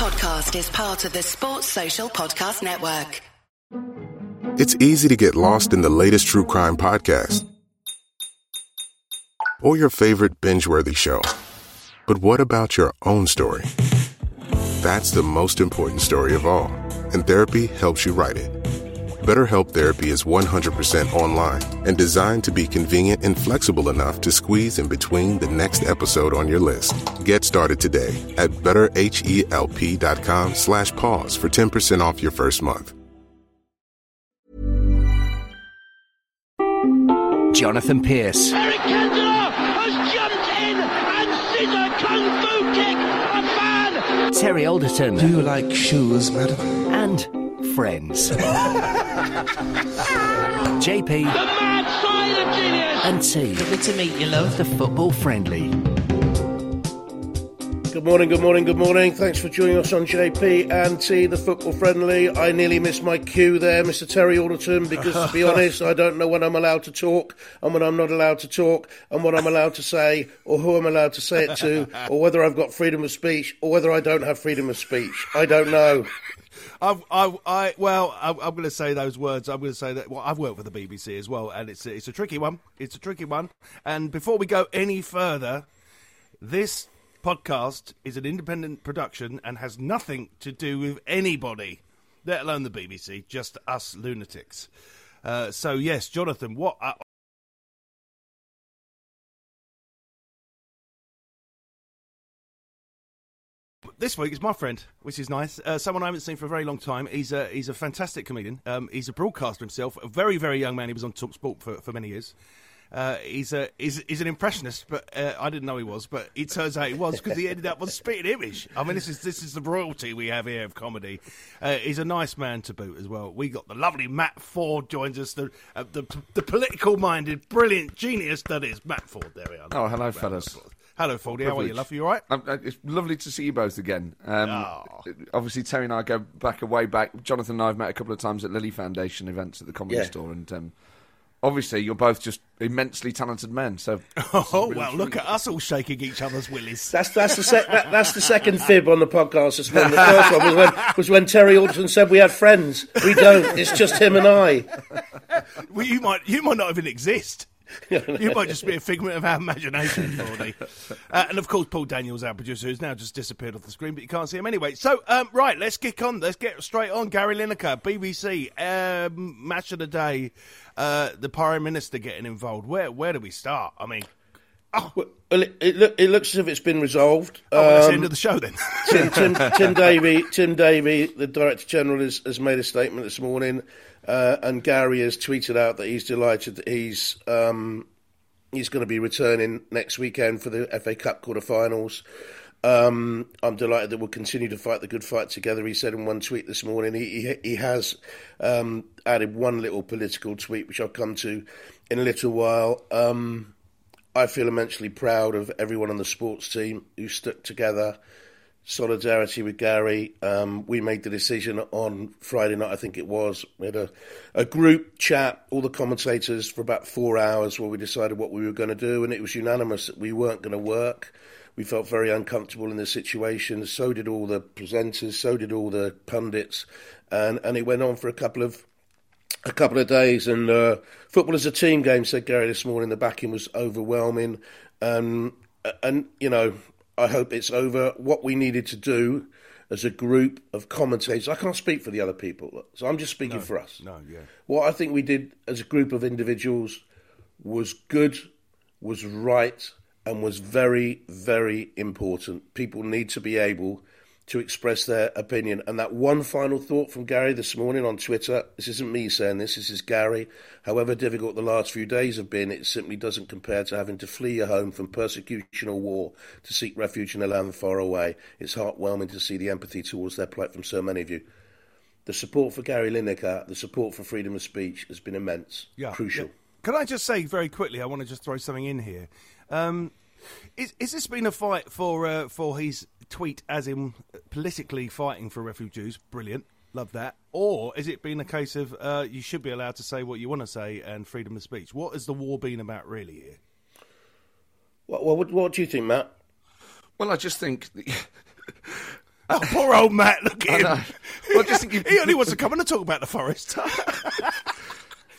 podcast is part of the Sports Social Podcast Network. It's easy to get lost in the latest true crime podcast or your favorite binge worthy show. But what about your own story? That's the most important story of all, and therapy helps you write it. BetterHelp Therapy is 100% online and designed to be convenient and flexible enough to squeeze in between the next episode on your list. Get started today at betterhelp.com slash pause for 10% off your first month. Jonathan Pearce Eric Cantona has jumped in and scissor kung fu kick a fan. Terry Alderton Do you like shoes, madam? and friends. JP The mad side of genius. and T. Lovely to meet you, love. The football friendly. Good morning, good morning, good morning. Thanks for joining us on JP and T, the football friendly. I nearly missed my cue there, Mr. Terry Alderton, because to be honest, I don't know when I'm allowed to talk and when I'm not allowed to talk and what I'm allowed to say or who I'm allowed to say it to or whether I've got freedom of speech or whether I don't have freedom of speech. I don't know. I've, I, I, well, I'm, I'm going to say those words. I'm going to say that. Well, I've worked for the BBC as well, and it's it's a tricky one. It's a tricky one. And before we go any further, this podcast is an independent production and has nothing to do with anybody, let alone the BBC. Just us lunatics. Uh, so yes, Jonathan, what? Uh, this week is my friend, which is nice. Uh, someone I haven't seen for a very long time. He's a he's a fantastic comedian. Um, he's a broadcaster himself. A very very young man. He was on Talk Sport for, for many years. Uh, he's a he's, he's an impressionist, but uh, I didn't know he was. But it turns out he was because he ended up on Spitting Image. I mean, this is this is the royalty we have here of comedy. Uh, he's a nice man to boot as well. We got the lovely Matt Forde joins us, the uh, the, the political minded, brilliant genius that is Matt Forde. There we are. Oh, hello, fellas. Hello, Fordy. How are you, Privilege. love? You all right? Um, uh, it's lovely to see you both again. Um, Oh. Obviously, Terry and I go back a way back. Jonathan and I have met a couple of times at Lily Foundation events at the Comedy Yeah. Store, and um, obviously, you're both just immensely talented men. So, Oh well, look at us all shaking each other's willies. That's that's the sec- that, that's the second fib on the podcast this morning. The first one was when, was when Terry Alderton said we had friends. We don't. It's just him and I. Well, you might you might not even exist. you might just be a figment of our imagination, Fordy. Uh, and of course, Paul Daniels, our producer, who's now just disappeared off the screen, but you can't see him anyway. So, um, right, let's kick on. Let's get straight on. Gary Lineker, BBC, um, match of the day. Uh, the Prime Minister getting involved. Where where do we start? I mean, Well, it, it, look, it looks as if it's been resolved. oh, well, that's the Um, end of the show then. Tim, Tim, Tim Davie, Tim Davie, the Director General, has, has made a statement this morning, uh, and Gary has tweeted out that he's delighted that he's um, he's going to be returning next weekend for the FA Cup quarter-finals. Um, I'm delighted that we'll continue to fight the good fight together. He said in one tweet this morning. He he, he has um, added one little political tweet, which I'll come to in a little while. Um, I feel immensely proud of everyone on the sports team who stuck together. Solidarity with Gary. Um, we made the decision on Friday night, I think it was. We had a, a group chat, all the commentators, for about four hours where we decided what we were going to do, and it was unanimous that we weren't going to work. We felt very uncomfortable in the situation. So did all the presenters, so did all the pundits. And, and it went on for a couple of a couple of days. And uh, football is a team game, said Gary this morning. The backing was overwhelming, um, and you know, I hope it's over. What we needed to do as a group of commentators, I can't speak for the other people, so I'm just speaking for us. no, yeah. What I think we did as a group of individuals was good, was right, and was very, very important. People need to be able to express their opinion. And that one final thought from Gary this morning on Twitter this isn't me saying this, this is Gary. However difficult the last few days have been, it simply doesn't compare to having to flee your home from persecution or war to seek refuge in a land far away. It's heartwarming to see the empathy towards their plight from so many of you. The support for Gary Lineker, the support for freedom of speech has been immense, Yeah, crucial. yeah. Can I just say very quickly? I want to just throw something in here. Um, is, is this been a fight for uh, for his tweet, as in politically fighting for refugees? Brilliant, love that. Or is it been a case of uh, you should be allowed to say what you want to say and freedom of speech? What has the war been about really here? What, what, what do you think, Matt? well, I just think Oh, poor old Matt. Look I at know. him. Well, just think he only wants to come in and talk about the forest.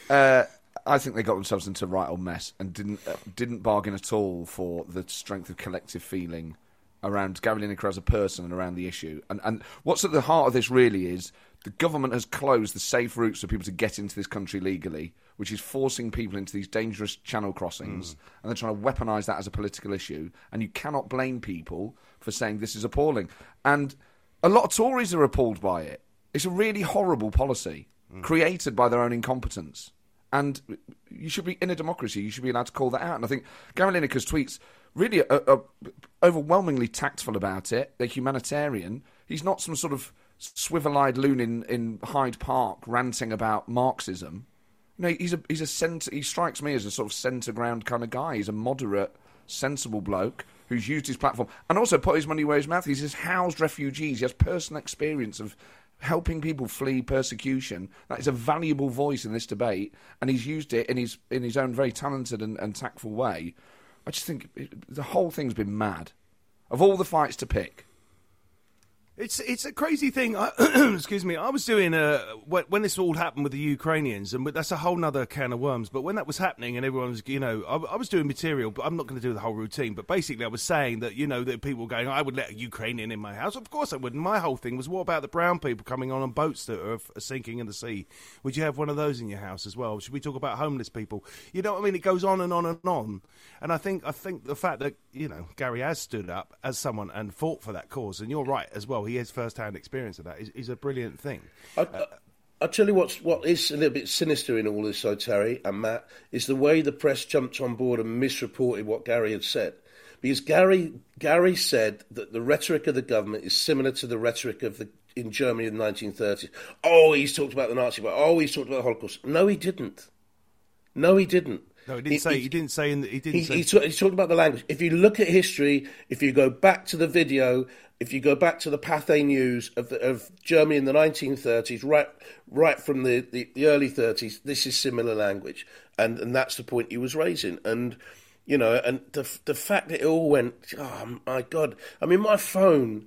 Uh, I think they got themselves into a right old mess and didn't uh, didn't bargain at all for the strength of collective feeling around Gary Lineker as a person and around the issue. And and what's at the heart of this really is the government has closed the safe routes for people to get into this country legally, which is forcing people into these dangerous channel crossings, and they're trying to weaponise that as a political issue. And you cannot blame people for saying this is appalling. And a lot of Tories are appalled by it. It's a really horrible policy created by their own incompetence. And you should be in a democracy. You should be allowed to call that out. And I think Gary Lineker's tweets really are, are overwhelmingly tactful about it. They're humanitarian. He's not some sort of swivel-eyed loon in, in Hyde Park ranting about Marxism. Know, he's a he's a centre. He strikes me as a sort of centre ground kind of guy. He's a moderate, sensible bloke who's used his platform and also put his money where his mouth is. He's housed refugees. He has personal experience of helping people flee persecution. That is a valuable voice in this debate, and he's used it in his in his own very talented and, and tactful way. I just think it, the whole thing's been mad. Of all the fights to pick, It's it's a crazy thing. I, excuse me. I was doing uh, when, this all happened with the Ukrainians, and that's a whole nother can of worms. But when that was happening, and everyone was, you know, I, I was doing material, but I'm not going to do the whole routine. But basically, I was saying that you know that people were going, I would let a Ukrainian in my house. Of course, I wouldn't. My whole thing was, what about the brown people coming on on boats that are, are sinking in the sea? Would you have one of those in your house as well? Should we talk about homeless people? You know what I mean? It goes on and on and on. And I think I think the fact that you know Gary has stood up as someone and fought for that cause, and you're right as well. He has first-hand experience of that. Is, is a brilliant thing. I, I, I'll tell you what's, what is a little bit sinister in all this, though, Terry and Matt, is the way the press jumped on board and misreported what Gary had said. Because Gary, Gary said that the rhetoric of the government is similar to the rhetoric of the in Germany in the 1930s. Oh, he's talked about the Nazi, but oh, he's talked about the Holocaust. No, he didn't. No, he didn't. No, he didn't say. He, didn't say. In the, he didn't He, say. he, talk, he talked about the language. If you look at history, if you go back to the video, if you go back to the Pathé News of, the, of Germany in the 1930s, right, right from the, the, the early 30s, this is similar language, and and that's the point he was raising. And you know, and the the fact that it all went, oh my god! I mean, my phone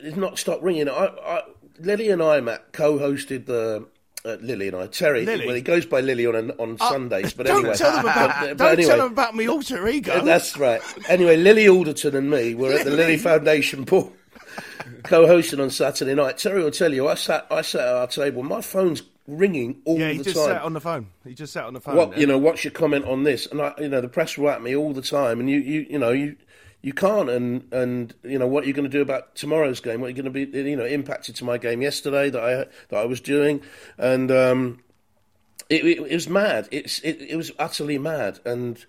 did not stop ringing. I, I Lily and I, Matt, co-hosted the. Uh, Lily and I, Terry. Lily? Well, he goes by Lily on on Sundays, but don't anyway, tell them about. But- don't anyway, tell them about me alter ego. that's right. Anyway, Lily Alderton and me were at the Lily Foundation ball, co-hosting on Saturday night. Terry will tell you, I sat, I sat at our table. My phone's ringing all the time. yeah, he just sat on the phone. He just sat on the phone. what you know? What's your comment on this? And I, you know, the press were at me all the time, and you, you, you know, you. You can't, and and you know what are you're going to do about tomorrow's game. What are you're going to be, you know, impacted to my game yesterday that I that I was doing, and um, it, it, it was mad. It's it, it was utterly mad, and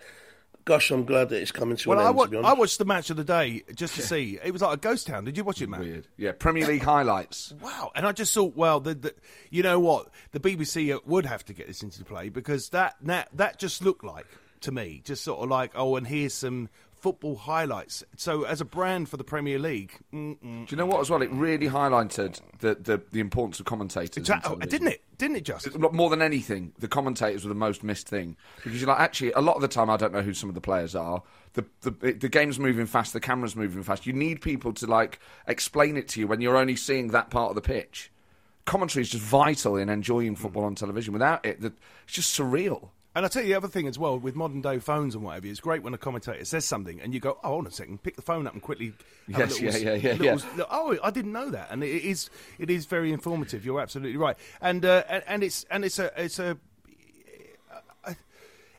gosh, I'm glad that it's coming to Well, an I, end. wa- to be honest. I watched the match of the day just to see. It was like a ghost town. Did you watch it, man? weird. Yeah, Premier League highlights. Wow! And I just thought, well, the, the, you know what, the BBC would have to get this into play because that that that just looked like to me, just sort of like, oh, and here's some football highlights. So as a brand for the Premier League, mm-mm. Do you know what? As well, it really highlighted the the, the importance of commentators. That- oh, didn't it? Didn't it just? More than anything, the commentators were the most missed thing because you're like, actually, a lot of the time, I don't know who some of the players are. The, the the game's moving fast, the camera's moving fast. You need people to like explain it to you when you're only seeing that part of the pitch. Commentary is just vital in enjoying football hmm. on television. Without it, the, it's just surreal. And I tell you the other thing as well with modern day phones and whatever, it's great when a commentator says something and you go, "Oh, hold on a second, pick the phone up and quickly." have a Yes, little- yeah, yeah, yeah, little- yeah. oh, I didn't know that, and it is it is very informative. You're absolutely right, and uh, and, and it's and it's a it's a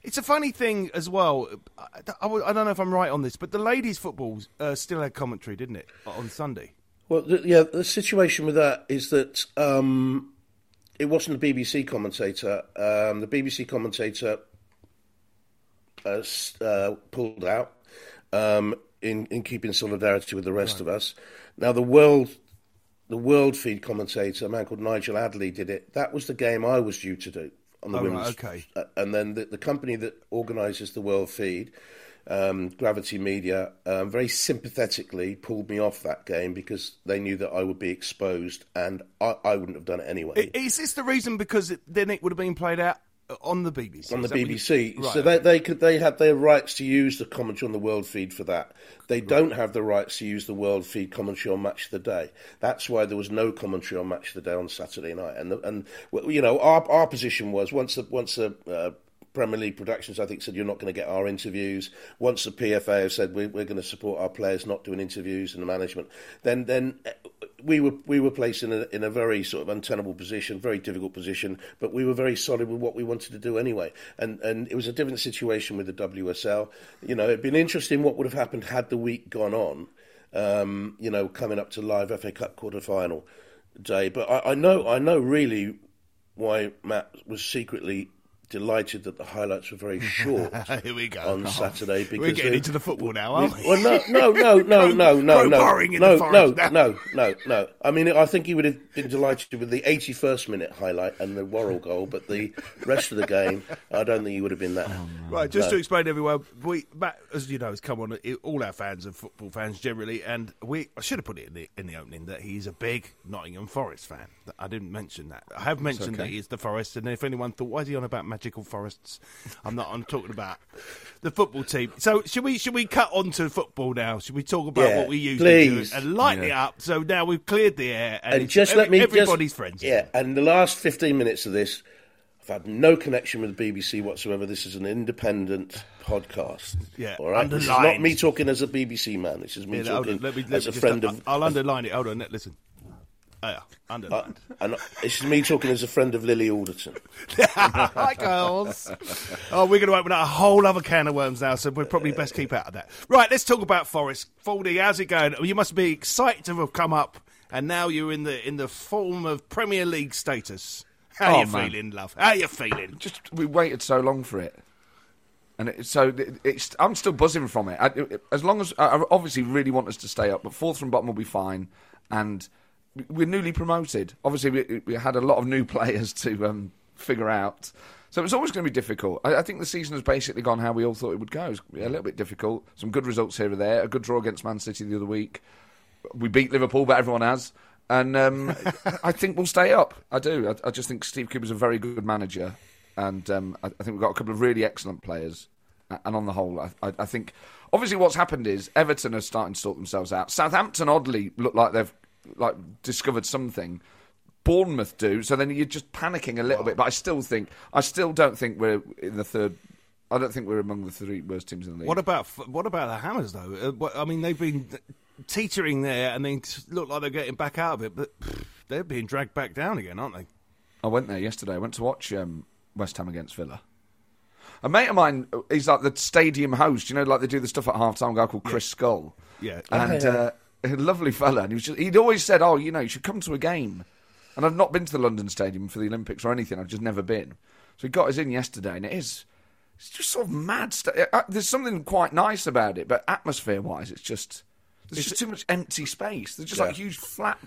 it's a funny thing as well. I, I, I don't know if I'm right on this, but the ladies' football uh, still had commentary, didn't it, on Sunday? Well, the, yeah, the situation with that is that um, it wasn't the BBC commentator. Um, the BBC commentator uh, uh, pulled out um, in in keeping solidarity with the rest of us. Now, the world. The world feed commentator, a man called Nigel Adderley, did it. That was the game I was due to do on the Oh, right, women's. okay. Uh, and then the, the company that organises the world feed, um, Gravity Media, um, very sympathetically pulled me off that game because they knew that I would be exposed and I, I wouldn't have done it anyway. Is this the reason? Because it, then it would have been played out uh, on the BBC. on the you- BBC. Right, So okay. they, they could they had their rights to use the commentary on the world feed for that. They don't have the rights to use the world feed commentary on Match of the Day. That's why there was no commentary on Match of the Day on Saturday night. And the, and you know our our position was once the once the uh, Premier League Productions, I think, said you're not going to get our interviews. Once the PFA have said we're, we're going to support our players not doing interviews and the management, then then uh, we were we were placed in a in a very sort of untenable position, very difficult position. But we were very solid with what we wanted to do anyway. And and it was a different situation with the WSL. You know, it'd been interesting what would have happened had the week gone on. Um, you know, coming up to live FA Cup quarter final day. But I, I know I know really why Matt was secretly delighted that the highlights were very short Here we go. on Oh, Saturday because We're getting they- into the football now, aren't we? well, no, no, no, no, no, no, Pro no, no, no, no, no, no. I mean, I think he would have been delighted with the 81st minute highlight and the Worrall goal, but the rest of the game, I don't think he would have been that. Oh, right, just No. to explain to everyone, we, Matt, as you know, has come on. All our fans and football fans generally, and we. I should have put it in the in the opening that he's a big Nottingham Forest fan. I didn't mention that. I have mentioned that okay. he's the Forest, and if anyone thought, why is he on about magical forests? I'm not. I'm talking about the football team. So should we should we cut on to football now? Should we talk about Yeah, what we usually please. do and lighten it up? So now we've cleared the air, and, And just every- let me, everybody's just, friends. Yeah, and the last 15 minutes of this, I've had no connection with the BBC whatsoever. This is an independent podcast. Yeah, all right. This is not me talking as a BBC man. This is me Yeah, talking let me, let as a just- friend of. I'll underline it. Hold on, let listen. Oh, yeah, Uh, and this is me talking as a friend of Lily Alderton. Hi, girls. Oh, we're going to open up a whole other can of worms now, so we're probably best keep out of that. Right, let's talk about Forest. Fordy, how's it going? You must be excited to have come up, and now you're in the in the form of Premier League status. How Oh, you man. feeling, love? How are you feeling? Just we waited so long for it, and it, so it, it's. I'm still buzzing from it. I, it- As long as I I obviously really want us to stay up, but fourth from bottom will be fine. And we're newly promoted. Obviously, we, we had a lot of new players to um, figure out. So it's always going to be difficult. I, I think the season has basically gone how we all thought it would go. It's a little bit difficult. Some good results here or there. A good draw against Man City the other week. We beat Liverpool, but everyone has. And um, I think we'll stay up. I do. I, I just think Steve Cooper's a very good manager, and um, I, I think we've got a couple of really excellent players. And on the whole, I, I, I think obviously what's happened is Everton are starting to sort themselves out. Southampton oddly look like they've like discovered something. Bournemouth do. So then you're just panicking a little bit. But I still think I still don't think we're in the third. I don't think we're among the three worst teams in the league. What about what about the Hammers though? Uh, I mean, they've been teetering there, and they look like they're getting back out of it, but pff, they're being dragged back down again, aren't they? I went there yesterday. I went to watch um, West Ham against Villa. A mate of mine, he's like the stadium host. You know, like they do the stuff at half time. A guy called Chris Skull. Yeah. and uh, a lovely fella. And he was just, he'd always said, "Oh, you know, you should come to a game." And I've not been to the London Stadium for the Olympics or anything. I've just never been. So he got us in yesterday, and it is. It's just sort of mad stuff. Uh, uh, there's something quite nice about it, but atmosphere-wise, it's just there's just too much empty space. There's just like huge flat.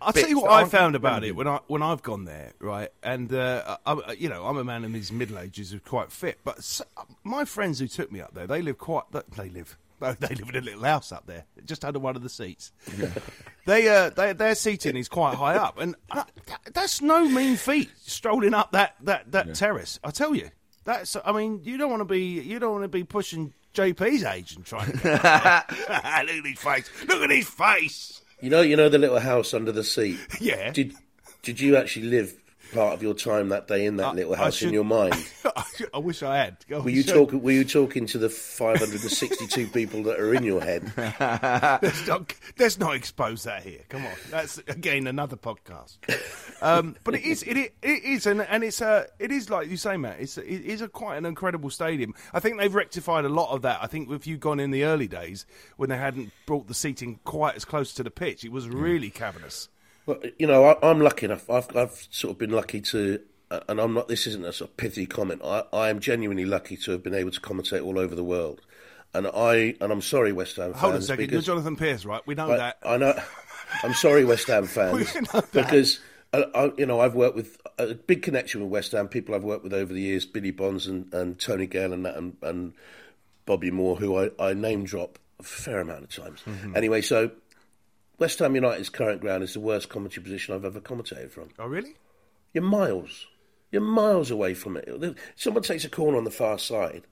I'll tell you what I found about it when I when I've gone there, right? And uh, I, I- uh, you know, I'm a man in his middle ages who's quite fit, but s my friends who took me up there, they live quite. They live. They live in a little house up there, just under one of the seats. they, uh, they, their seating is quite high up, and uh, that- that's no mean feat. Strolling up that that that terrace, I tell you, that's. I mean, you don't want to be you don't want to be pushing JP's age and trying. To Look at his face! Look at his face! You know, you know the little house under the seat. Yeah. Did Did you actually live part of your time that day in that I- little I house in your mind? I wish I had. Were you talking? Were you talking to the 562 people that are in your head? Let's not, let's not expose that here. Come on, that's again another podcast. Um, but it is, it, it is, and, and it's uh, it is like you say, Matt. It's it is a quite an incredible stadium. I think they've rectified a lot of that. I think if you'd gone in the early days when they hadn't brought the seating quite as close to the pitch, it was really cavernous. Well, you know, I, I'm lucky enough. I've I've sort of been lucky to, uh, and I'm not. This isn't a sort of pithy comment. I, I am genuinely lucky to have been able to commentate all over the world. And I and I'm sorry, West Ham fans. Hold on a second, you're Jonathan Pearce, right? We know I, that. I know. I'm sorry, West Ham fans, We know that. because I, I, you know I've worked with a big connection with West Ham. People I've worked with over the years, Billy Bonds and, and Tony Gale and that, and, and Bobby Moore, who I, I name drop a fair amount of times. Mm-hmm. Anyway, so West Ham United's current ground is the worst commentary position I've ever commentated from. oh, really? You're miles. You're miles away from it. Someone takes a corner on the far side.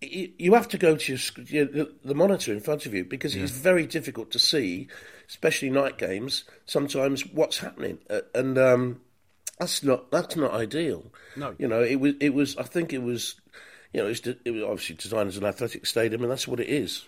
You, have to go to your, the monitor in front of you because it's very difficult to see, especially night games. Sometimes what's happening, and um, that's not that's not ideal. No. you know it was it was. I think it was, you know, it was, it was obviously designed as an athletic stadium, and that's what it is.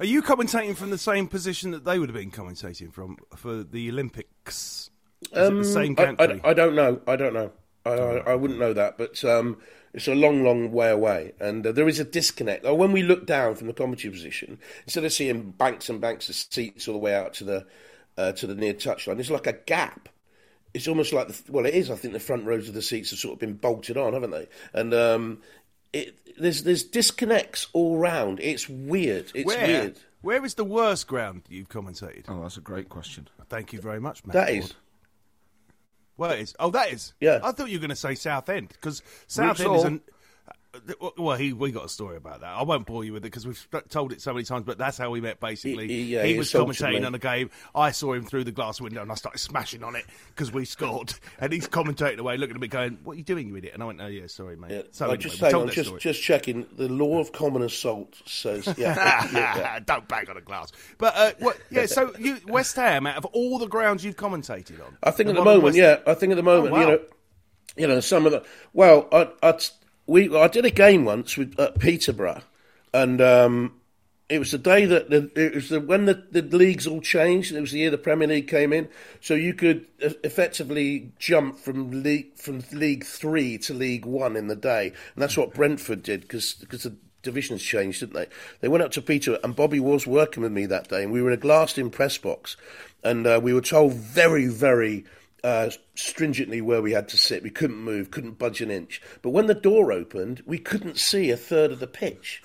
Are you commentating from the same position that they would have been commentating from for the Olympics? Is it the same Um, I, country? I, I don't know. I don't know. I, I, wouldn't know that, but um, it's a long, long way away, and uh, there is a disconnect. Oh, when we look down from the commentary position, instead of seeing banks and banks of seats all the way out to the uh, to the near touchline, it's like a gap. It's almost like the well, it is. I think the front rows of the seats have sort of been bolted on, haven't they? And um, it, there's there's disconnects all round. It's weird. It's where, weird. where is the worst ground you've commentated? Oh, that's a great question. Thank you very much, Matt. That Forde. is. Where is? Oh, that is. Yeah. I thought you were going to say Southend because Southend is Roots an. Well, he we got a story about that. I won't bore you with it because we've told it so many times. But that's how we met. Basically, He- he- yeah, he he was commentating me. on a game. I saw him through the glass window and I started smashing on it because we scored. And he's commentating away, looking at me, going, "What are you doing, you idiot?" And I went, "Oh yeah, sorry, mate." Yeah. So I anyway, just saying, I'm just story. just checking. The law of common assault says, yeah, yeah. Don't bang on a glass. But uh, what, yeah, so you West Ham out of all the grounds you've commentated on, I think at the moment, West- yeah. I think at the moment, Oh, wow. you know, you know, some of the. Well, I, I, we, I did a game once with at Peterborough, and um, it was the day that the, it was the, when the, the leagues all changed. It was the year the Premier League came in, so you could effectively jump from league from League Three to League One in the day, and that's what Brentford did because the divisions changed, didn't they? They went up to Peter, and Bobby was working with me that day, and we were in a glassed-in press box, and uh, we were told very, very uh, stringently where we had to sit. We couldn't move, couldn't budge an inch. But when the door opened, we couldn't see a third of the pitch,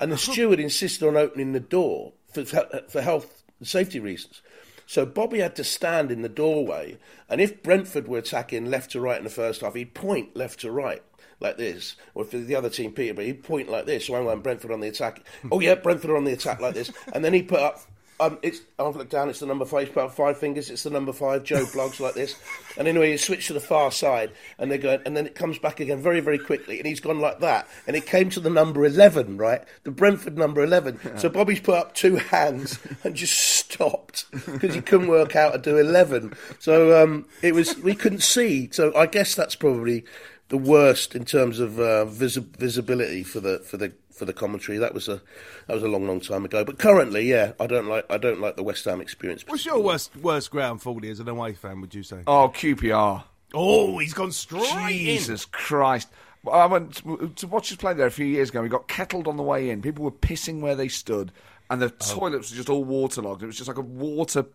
and the steward insisted on opening the door for, for health and safety reasons. So Bobby had to stand in the doorway, and if Brentford were attacking left to right in the first half, he'd point left to right like this, or if the other team Peterborough, he'd point like this. So I'm going Brentford on the attack. Oh yeah, Brentford on the attack like this, and then he put up. Um, it's I've looked down. It's the number five. He's put up five fingers. It's the number five. Joe blogs like this, and anyway, he switched to the far side, and they're going, and then it comes back again very, very quickly, and he's gone like that, and it came to the number eleven, right, the Brentford number eleven. So Bobby's put up two hands and just stopped because he couldn't work out to do eleven. So um, it was we couldn't see. So I guess that's probably the worst in terms of uh, visi- visibility for the for the for the commentary. That was a that was a long, long time ago. But currently, yeah, I don't like I don't like the West Ham experience. What's your worst worst ground, Fordy, as an away fan? Would you say? Oh, QPR. Oh, he's gone straight Jesus Christ. I went to- to watch us play there a few years ago. We got kettled on the way in. People were pissing where they stood, and the Oh. toilets were just all waterlogged. It was just like a water.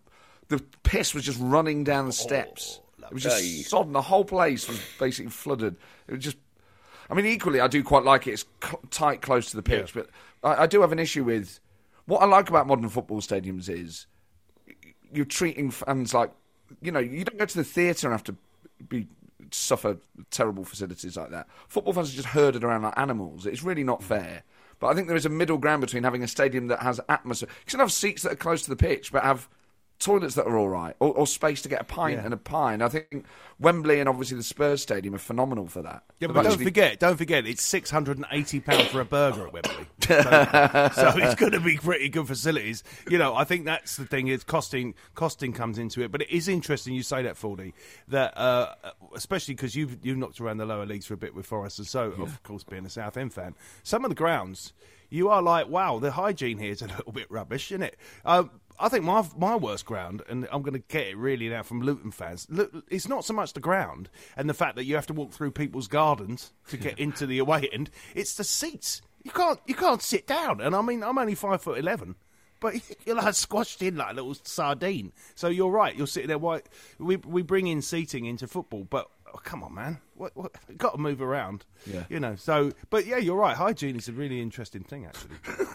The piss was just running down the steps. It was just sodden. The whole place was basically flooded. It was just. I mean, equally, I do quite like it. It's cl- tight, close to the pitch, but I, I do have an issue with what I like about modern football stadiums is you're treating fans like you know you don't go to the theatre and have to be suffer terrible facilities like that. Football fans are just herded around like animals. It's really not mm. fair. But I think there is a middle ground between having a stadium that has atmosphere. You can have seats that are close to the pitch, but have toilets that are all right, or, or space to get a pint Yeah. and a pie. I think Wembley and obviously the Spurs Stadium are phenomenal for that. Yeah, They've but don't forget, don't forget, it's six hundred and eighty pounds for a burger at Wembley. So, so it's going to be pretty good facilities. You know, I think that's the thing. Is costing costing comes into it, but it is interesting you say that, Fordy, that uh, especially because you've you've knocked around the lower leagues for a bit with Forest, and so of course being a Southend fan, some of the grounds you are like, wow, the hygiene here is a little bit rubbish, isn't it? Um, I think my my worst ground, and I'm going to get it really now from Luton fans. Look, it's not so much the ground and the fact that you have to walk through people's gardens to get into the away end. It's the seats. You can't you can't sit down. And I mean, I'm only five foot eleven. But you're like squashed in like a little sardine. So you're right. You're sitting there. Why we we bring in seating into football, but oh, come on, man, what, what got to move around. Yeah. you know. So, but yeah, you're right. Hygiene is a really interesting thing, actually.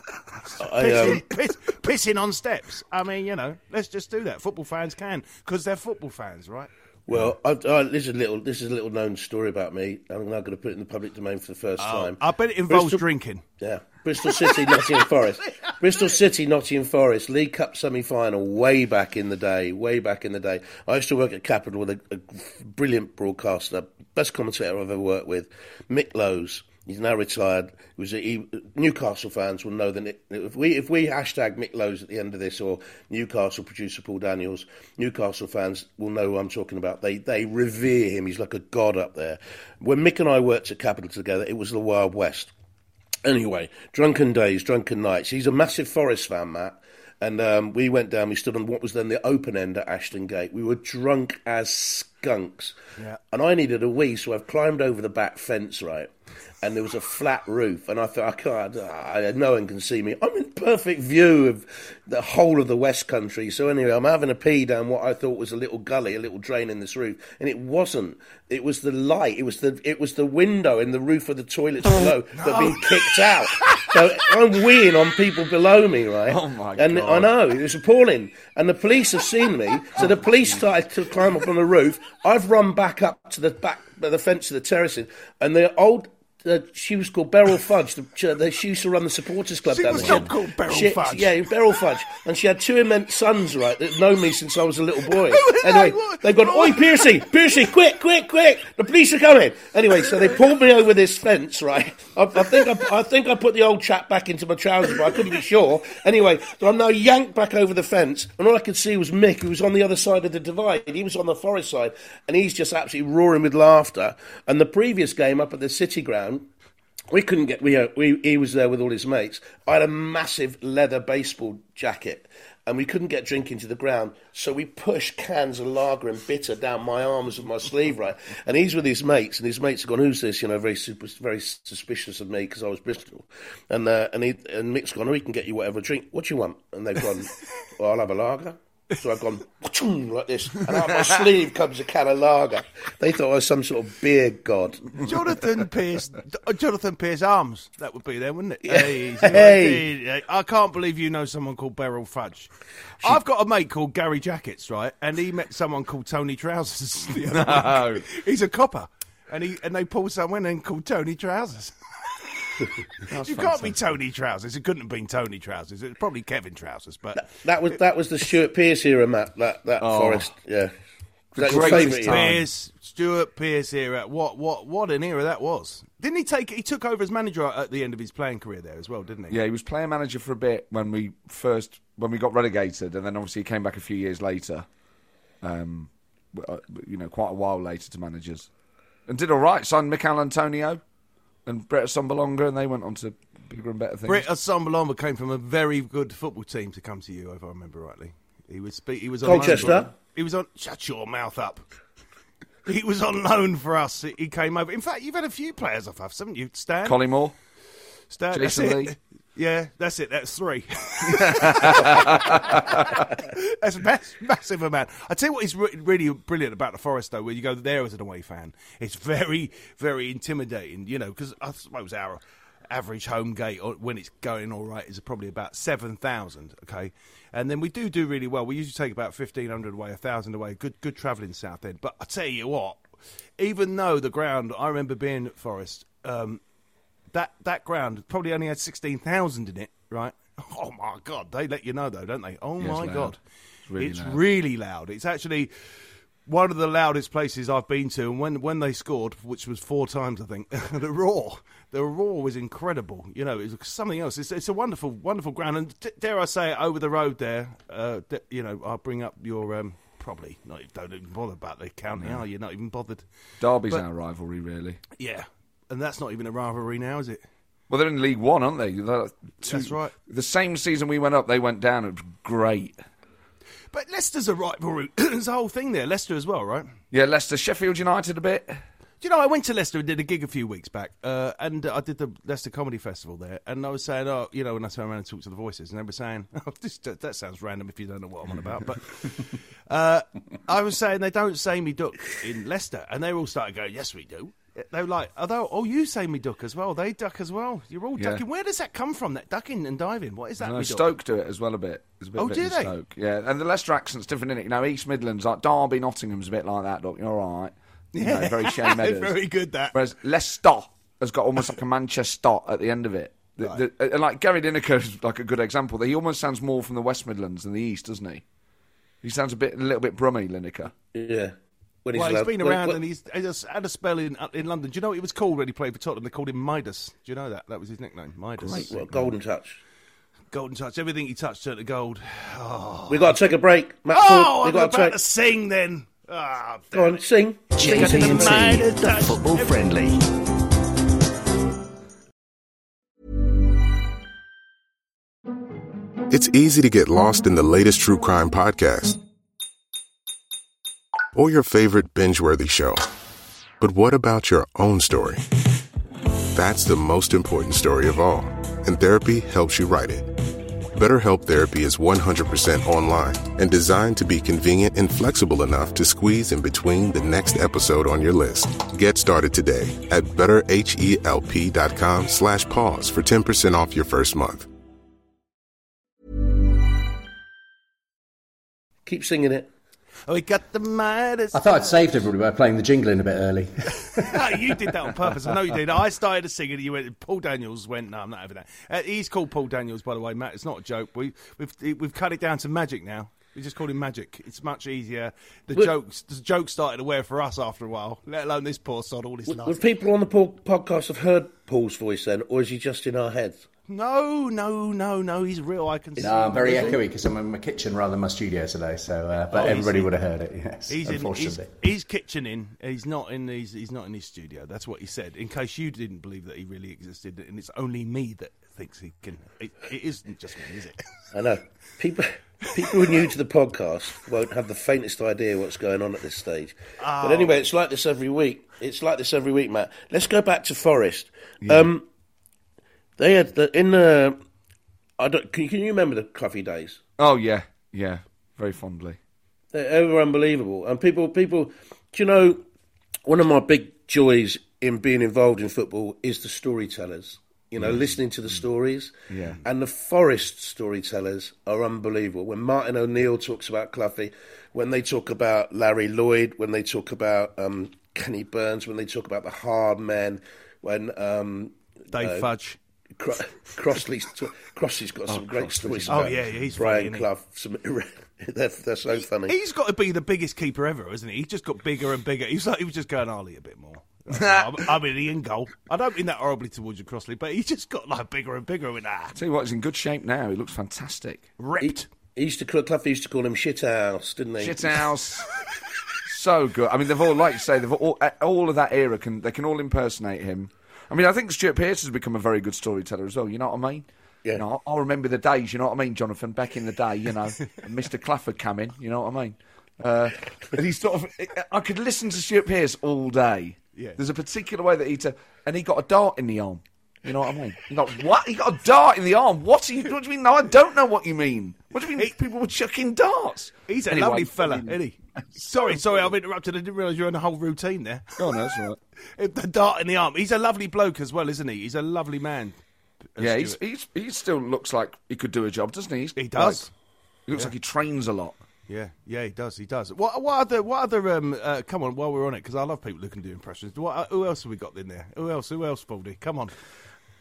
I, um, pissing, piss, pissing on steps. I mean, you know, let's just do that. Football fans can because they're football fans, right? well, I, I, this is a little this is a little known story about me. I'm now going to put it in the public domain for the first time. I bet it involves Bristol- drinking. Yeah. Bristol City, Nottingham Forest. Bristol City, Nottingham Forest, League Cup semi final, way back in the day, way back in the day. I used to work at Capital with a, a brilliant broadcaster, best commentator I've ever worked with, Mick Lowes. He's now retired. He was a, he, Newcastle fans will know that it, if we if we hashtag Mick Lowes at the end of this or Newcastle producer Paul Daniels, Newcastle fans will know who I'm talking about. They they revere him. He's like a god up there. When Mick and I worked at Capital together, it was the Wild West. Anyway, drunken days, drunken nights. He's a massive Forest fan, Matt. And um, we went down, we stood on what was then the open end at Ashton Gate. We were drunk as skunks. Yeah. And I needed a wee, so I've climbed over the back fence, right? And there was a flat roof, and I thought, I can't, I, no one can see me. I'm in perfect view of the whole of the West Country. So anyway, I'm having a pee down what I thought was a little gully, a little drain in this roof, and it wasn't. It was the light. It was the it was the window in the roof of the toilets oh, below that being kicked out. So I'm weeing on people below me, right? Oh, my and God. I know it was appalling. And the police have seen me, so the oh, police started to climb up on the roof. I've run back up to the back, the fence of the terracing, and the old. Uh, she was called Beryl Fudge. The, the, she used to run the supporters club She down was there. not called Beryl She- Fudge. Yeah, Beryl Fudge, and she had two immense sons, right, that know me since I was a little boy. anyway, they've gone, "Oi, Piercy, Piercy, quick, quick, quick! The police are coming!" Anyway, so they pulled me over this fence, right? I, I think I, I think I put the old chap back into my trousers, but I couldn't be sure. Anyway, so I'm now yanked back over the fence, and all I could see was Mick, who was on the other side of the divide. He was on the forest side, and he's just absolutely roaring with laughter. And the previous game up at the City Ground. We couldn't get. We, uh, we he was there with all his mates. I had a massive leather baseball jacket, and we couldn't get drink into the ground. So we pushed cans of lager and bitter down my arms and my sleeve, right. And he's with his mates, and his mates have gone, "Who's this?" You know, very super, very suspicious of me because I was Bristol. And uh, and he and Mick's gone, "Oh, we can get you whatever drink. What do you want?" And they've gone, well, "I'll have a lager." So I've gone like this, and out my sleeve comes a can of lager. They thought I was some sort of beer god. Jonathan Pearce, uh, Jonathan Pearce Arms. That would be there, wouldn't it? Yeah. Hey, Hey. I can't believe you know someone called Beryl Fudge. I've got a mate called Gary Jackets, right? And he met someone called Tony Trousers. other week. He's a copper, and he and they pulled someone in called Tony Trousers. you can't be Tony Trousers. It couldn't have been Tony Trousers. It's probably Kevin Trousers, but. That was that was the Stuart Pearce era, Matt. That that Forest, yeah. That's your greatest time. Pearce, Stuart Pearce era. What what what an era that was. Didn't he take? He took over as manager at the end of his playing career there as well, didn't he? Yeah, he was player manager for a bit when we first when we got relegated, and then obviously he came back a few years later. Um, uh, you know, quite a while later to managers, and did all right. Signed Michail Antonio and Britt Assombalonga, and they went on to bigger and better things. Britt Assombalonga came from a very good football team to come to you, if I remember rightly. He was spe- he was on Colchester? Loan. He was on. Shut your mouth up. He was on loan for us. He came over. In fact, you've had a few players off us, haven't you? Stan, Collymore. Stan, Jason Lee. Yeah, that's it. That's three. that's a mass, massive amount. I tell you what is re- really brilliant about the Forest, though, when you go there as an away fan, it's very, very intimidating. You know, because I suppose our average home gate when it's going all right is probably about seven thousand. Okay, and then we do do really well. We usually take about fifteen hundred away, a thousand away. Good, good travelling Southend. But I tell you what, even though the ground, I remember being at Forest. Um, that that ground probably only had sixteen thousand in it, right? Oh my god, they let you know though, don't they? Oh Yeah, my god, It's really it's loud. really loud. It's actually one of the loudest places I've been to, and when when they scored, which was four times, I think, the roar, the roar was incredible. You know, it was something else. It's, it's a wonderful, wonderful ground, and d- dare I say, it, over the road there, uh, d- you know, I'll bring up your. Um, Probably not. Don't even bother about the county, are you? Not even bothered. Derby's But- our rivalry, really. Yeah, and that's not even a rivalry now, is it? Well, they're in League One, aren't they? Two- That's right. The same season we went up, they went down. It was great. But Leicester's a rivalry. There's a whole thing there. Leicester as well, right? Yeah, Leicester, Sheffield United a bit. Do you know, I went to Leicester and did a gig a few weeks back, uh, and I did the Leicester Comedy Festival there, and I was saying, oh, you know, when I turned around and talked to the voices, and they were saying, oh, this, that, that sounds random if you don't know what I'm on about, but uh, I was saying they don't say me duck in Leicester, and they all started going, yes, we do. They were like, although, oh, you say me duck as well. They duck as well. You're all Yeah. ducking. Where does that come from? That ducking and diving. What is that? No, me duck? Stoke do it as well a bit. A bit Oh, of it do they? Stoke. Yeah, and the Leicester accent's different, in it? You know, East Midlands, like Derby, Nottingham's a bit like that. Look, you're all right. You know, very Shane Meadows. Very good. That. Whereas Leicester has got almost like a Manchester at the end of it. The, the, uh, and like Gary Lineker is like a good example. He almost sounds more from the West Midlands than the East, doesn't he? He sounds a bit, a little bit brummy, Lineker. Yeah. When Well, he's allowed- been around when- and he's, he's had a spell in in London. Do you know what he was called when he played for Tottenham? They called him Midas. Do you know that? That was his nickname, Midas. Great, what, golden touch. Golden touch. Everything he touched turned to gold. We've got to take a break. Matt Oh, Forde, I'm we've got about to to take. sing then. Ah, Go on, sing. JT and T, the football friendly. It's easy to get lost in the latest true crime podcast or your favorite binge worthy show. But what about your own story? That's the most important story of all, and therapy helps you write it. BetterHelp Therapy is 100% online and designed to be convenient and flexible enough to squeeze in between the next episode on your list. Get started today at betterhelp.com slash pause for 10% off your first month. Keep singing it. Oh, we got the Midas. I thought I'd saved everybody by playing the jingle in a bit early. No, you did that on purpose. I know you did. I started to sing and you went. Paul Daniels went. No, I'm not having that. Uh, he's called Paul Daniels, by the way, Matt. It's not a joke. We, we've we've cut it down to magic now. We just call him Magic. It's much easier. The But- jokes, the jokes started to wear for us after a while. Let alone this poor sod all his life. Would people on the podcast have heard Paul's voice then, or is he just in our heads? No, no, no, no. He's real. I can see. No, I'm very him. echoey because I'm in my kitchen rather than my studio today. So, uh, but Oh, he's- everybody would have heard it. Yes, He's in. He's, unfortunately. he's kitchening. He's not in. He's, he's not in his studio. That's what he said. In case you didn't believe that he really existed, and it's only me that thinks he can. It, it isn't just me, is it? I know. People people who are new to the podcast won't have the faintest idea what's going on at this stage. Oh. But anyway, it's like this every week. It's like this every week, Matt. Let's go back to Forest. Um, they had the, in the. I don't. Can, can you remember the Cloughie days? Oh yeah, yeah, very fondly. They, were unbelievable, and people, people. Do you know? One of my big joys in being involved in football is the storytellers. You know, listening to the stories. Yeah. And the Forest storytellers are unbelievable. When Martin O'Neill talks about Cloughie, when they talk about Larry Lloyd, when they talk about um, Kenny Burns, when they talk about the hard men, when um, Dave Fudge. Cro- Crossley's Crossley's got oh, some great stories. Oh, yeah, yeah, he's Brian funny, isn't? Clough. Some, they're, they're so funny. He's got to be the biggest keeper ever, isn't he? He's just got bigger and bigger. He's like he was just going Harley a bit more. I mean, he in goal. I don't mean that horribly towards you, Crossley, but he just got like bigger and bigger with that. Tell you what, he's in good shape now. He looks fantastic. He, Ripped. he used to call Clough used to call him shithouse, didn't he? Shithouse. so good. I mean, they've all, like you say, they've all, all of that era can they can all impersonate him. I mean, I think Stuart Pearce has become a very good storyteller as well. You know what I mean? Yeah. You know, I remember the days. You know what I mean, Jonathan? Back in the day, you know, Mr. Clafford come in. You know what I mean? Uh, and he's sort of. I could listen to Stuart Pearce all day. Yeah. There's a particular way that he to, and he got a dart in the arm. You know what I mean? You got what? He got a dart in the arm. What? Are you, what do you mean? No, I don't know what you mean. What do you mean? people were chucking darts. He's a Anyway, lovely fella, I mean- isn't he? Sorry, sorry, I've interrupted. I didn't realise you were in a whole routine there. Oh, no, that's all right. the dart in the arm. He's a lovely bloke as well, isn't he? He's a lovely man. uh, Yeah, he's, he's he still looks like he could do a job, doesn't he? He's He does. like- he looks like he trains a lot. Yeah, yeah, he does. He does. What, what other? What other? Um, uh, come on, while we're on it, because I love people who can do impressions. What, uh, who else have we got in there? Who else? Who else, Baldy? Come on.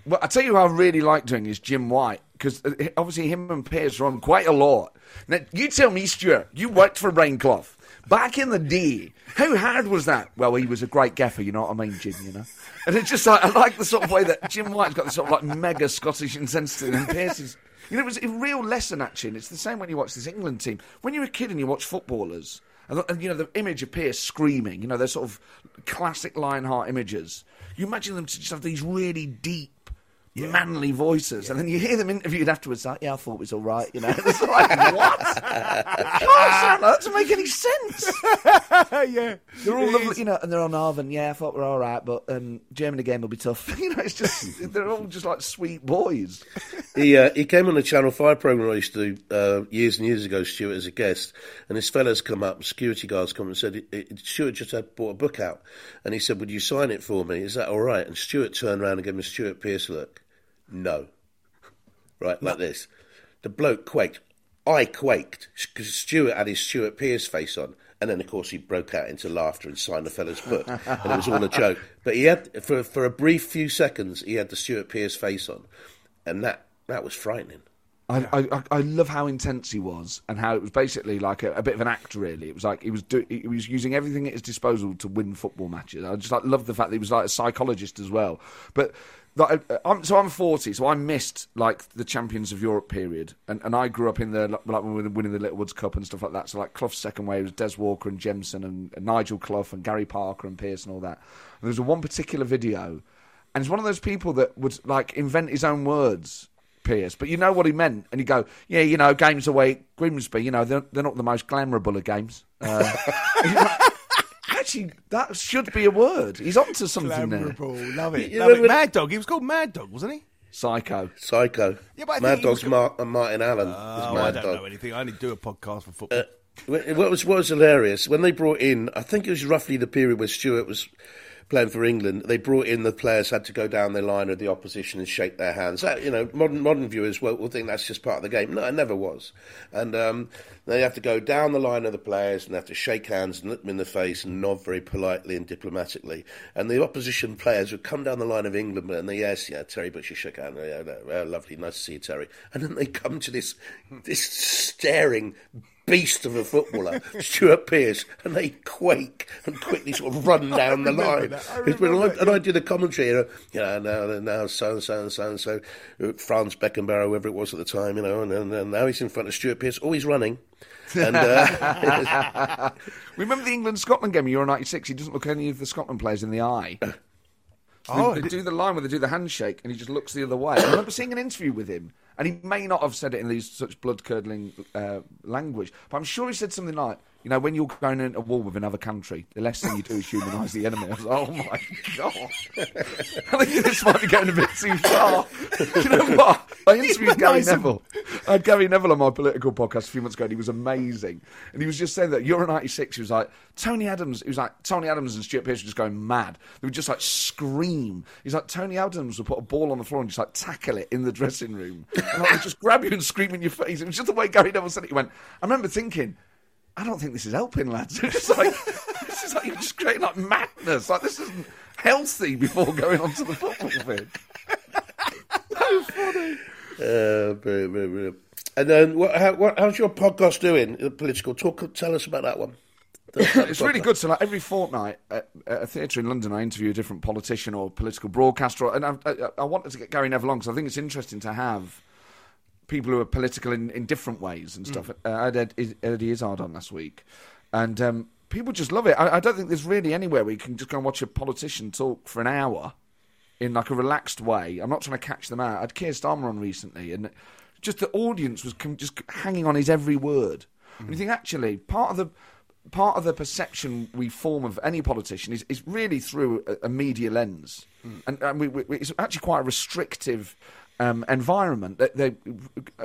Well, I tell you who I really like doing is Jim White because obviously him and Piers are on quite a lot. Now, you tell me, Stuart, you worked for Raincloth back in the day. How hard was that? Well, he was a great gaffer, you know what I mean, Jim. You know, and it's just like I like the sort of way that Jim White's got this sort of like mega Scottish intensity, and Pearce's. You know, it was a real lesson actually. And it's the same when you watch this England team. When you're a kid and you watch footballers, and, and you know the image of Pearce screaming, you know, they're sort of classic Lionheart images. You imagine them to just have these really deep, manly voices, and then you hear them interviewed afterwards. Like, yeah, I thought it was all right. You know, it's like what? Can't sound like that to make any sense. yeah, They're all lovely, you know, and they're on Arvin. Yeah, I thought we're all right, but um, Germany game will be tough. you know, it's just they're all just like sweet boys. He uh, he came on the Channel Five program I used to do uh, years and years ago. Stuart as a guest, and this fella's come up, security guards come and said, it, it, Stuart just had bought a book out, and he said, "Would you sign it for me? Is that all right?" And Stuart turned around and gave him a Stuart Pearce look. No, right like this. The bloke quaked. I quaked because Stuart had his Stuart Pearce face on. And then, of course, he broke out into laughter and signed the fella's book, and it was all a joke. But he had, for for a brief few seconds, he had the Stuart Pearce face on, and that that was frightening. I, I, I love how intense he was and how it was basically like a, a bit of an act. Really, it was like he was do, he was using everything at his disposal to win football matches. I just like love the fact that he was like a psychologist as well. But like, I'm, so I'm 40, so I missed like the Champions of Europe period, and, and I grew up in the like when we were winning the Littlewoods Cup and stuff like that. So like Clough's second wave was Des Walker and Jemson and, and Nigel Clough and Gary Parker and Pearce and all that. And there was one particular video, and it's one of those people that would like invent his own words. Pearce, but you know what he meant, and you go, yeah, you know, games away Grimsby, you know, they're, they're not the most glamourable of games. Uh, actually, that should be a word. He's onto something there. Glamourable, love it. You love know, it. Mad Dog. He was called Mad Dog, wasn't he? Psycho. Psycho. Yeah, but I Mad think he was Dog's Mar- uh, Martin Allen. is Oh, I Mad don't Dog. know anything. I only do a podcast for football. What was what was hilarious when they brought in? I think it was roughly the period where Stuart was playing for England. They brought in the players had to go down the line of the opposition and shake their hands. That, you know, modern modern viewers will, will think that's just part of the game. No, it never was. And um, they have to go down the line of the players and have to shake hands and look them in the face and nod very politely and diplomatically. And the opposition players would come down the line of England and they yes, yeah, Terry Butcher shook hands. Yeah, yeah, lovely, nice to see you, Terry. And then they come to this this staring beast of a footballer, Stuart Pearce, and they quake and quickly sort of run down the line. I It's been- and, I, and I did the commentary, you know, you know now, now so and so and so and so, uh, Franz Beckenbauer, whoever it was at the time, you know, and, and, and now he's in front of Stuart Pearce, always running. And uh, Remember the England Scotland game in Euro '96? He doesn't look any of the Scotland players in the eye. So Oh, they, they do the line where they do the handshake, and he just looks the other way. I remember seeing an interview with him, and he may not have said it in these such blood curdling uh, language, but I'm sure he said something like, "You know, when you're going into war with another country, the less thing you do is humanise the enemy." I was like, "Oh my god!" I think this might be going a bit too far. Do you know what? I interviewed Gary Neville. I had Gary Neville on my political podcast a few months ago, and he was amazing. And he was just saying that Euro '96, he was like Tony Adams. He was like Tony Adams and Stuart Pearce were just going mad. They would just like scream. He's like Tony Adams would put a ball on the floor and just like tackle it in the dressing room, and like, just grab you and scream in your face. It was just the way Gary Neville said it. He went. I remember thinking. I don't think this is helping, lads. It's just like this is like you're just creating like madness. Like this isn't healthy before going onto the football field. uh, very, very, very. And then, what, how, what, how's your podcast doing? uh, Political talk. Tell us about that one. it's really good. So, like every fortnight at, at a theatre in London, I interview a different politician or political broadcaster, and I, I, I wanted to get Gary Neville on because I think it's interesting to have people who are political in, in different ways and stuff. Uh, I had Ed, Eddie Izzard on last week, and um, people just love it. I, I don't think there's really anywhere where you can just go and watch a politician talk for an hour in like a relaxed way. I'm not trying to catch them out. I had Keir Starmer on recently, and just the audience was com- just hanging on his every word. And you think actually part of the part of the perception we form of any politician is, is really through a, a media lens, and, and we, we, it's actually quite a restrictive. Um, environment. They, they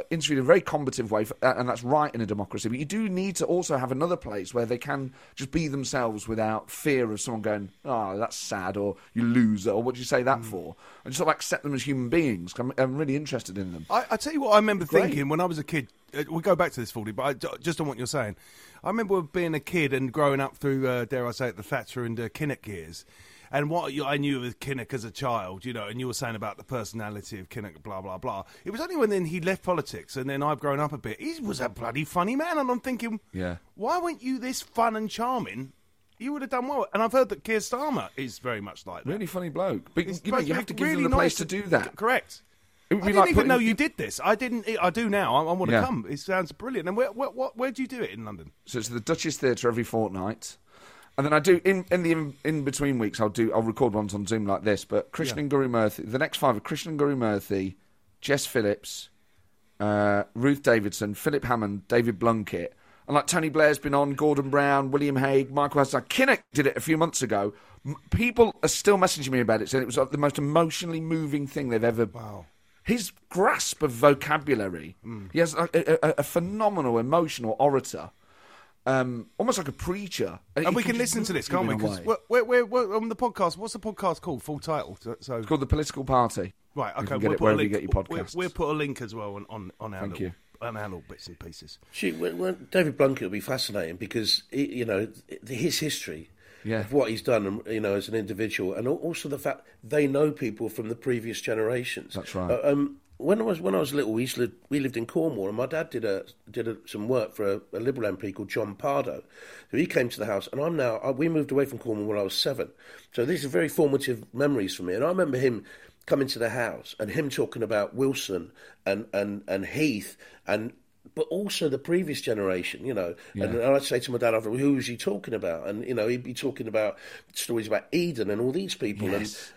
interviewed in a very combative way, for, and that's right in a democracy. But you do need to also have another place where they can just be themselves without fear of someone going, "Oh, that's sad," or "You loser," or "What do you say that for?" And just sort of accept them as human beings. I'm, I'm really interested in them. I, I tell you what I remember Great. thinking when I was a kid. Uh, we'll go back to this, Fordy, but I, just on what you're saying. I remember being a kid and growing up through, uh, dare I say it, the Thatcher and uh, Kinnock years. And what you- I knew of Kinnock as a child, you know, and you were saying about the personality of Kinnock, blah, blah, blah. It was only when then he left politics and then I've grown up a bit. He was a bloody funny man. And I'm thinking, Yeah. why weren't you this fun and charming? You would have done well. And I've heard that Keir Starmer is very much like that. Really funny bloke. But you know, you have to give really them the place nice to do that. Correct. I didn't like even putting- know you did this. I didn't. I do now. I, I want to Yeah. come. It sounds brilliant. And where, where, where, where do you do it in London? So it's the Duchess Theatre every fortnight. And then I do in, in the in, in between weeks I'll do I'll record ones on Zoom like this. But Krishnan Guru Murthy, the next five are Krishnan Guru Murthy, Jess Phillips, uh, Ruth Davidson, Philip Hammond, David Blunkett, and like Tony Blair's been on, Gordon Brown, William Hague, Michael Hassan. Kinnock did it a few months ago. M- people are still messaging me about it, saying it was like, the most emotionally moving thing they've ever. Wow. His grasp of vocabulary. He has a, a- a phenomenal emotional orator. Um, almost like a preacher, And He we can just listen to this, can't we? you in a Because we're, we're, we're on the podcast. What's the podcast called? Full title. So, so It's called the Political Party. right. You Okay. can get we'll it put a wherever link. you get your we'll, podcasts. we'll put a link as well on on, on our Thank little, you. on our little bits and pieces. See, when, when David Blunkett will be fascinating because he, you know his history Yeah. of what he's done, you know, as an individual, and also the fact they know people from the previous generations. That's right. Uh, um, when I was when I was little, we used to live, we lived in Cornwall, and my dad did a did a, some work for a, a Liberal MP called John Pardoe. So he came to the house, and I'm now I, we moved away from Cornwall when I was seven. So these are very formative memories for me, and I remember him coming to the house and him talking about Wilson and and and Heath and but also the previous generation, you know. And I'd say to my dad, who was he talking about? And, you know, he'd be talking about stories about Eden and all these people. Yes.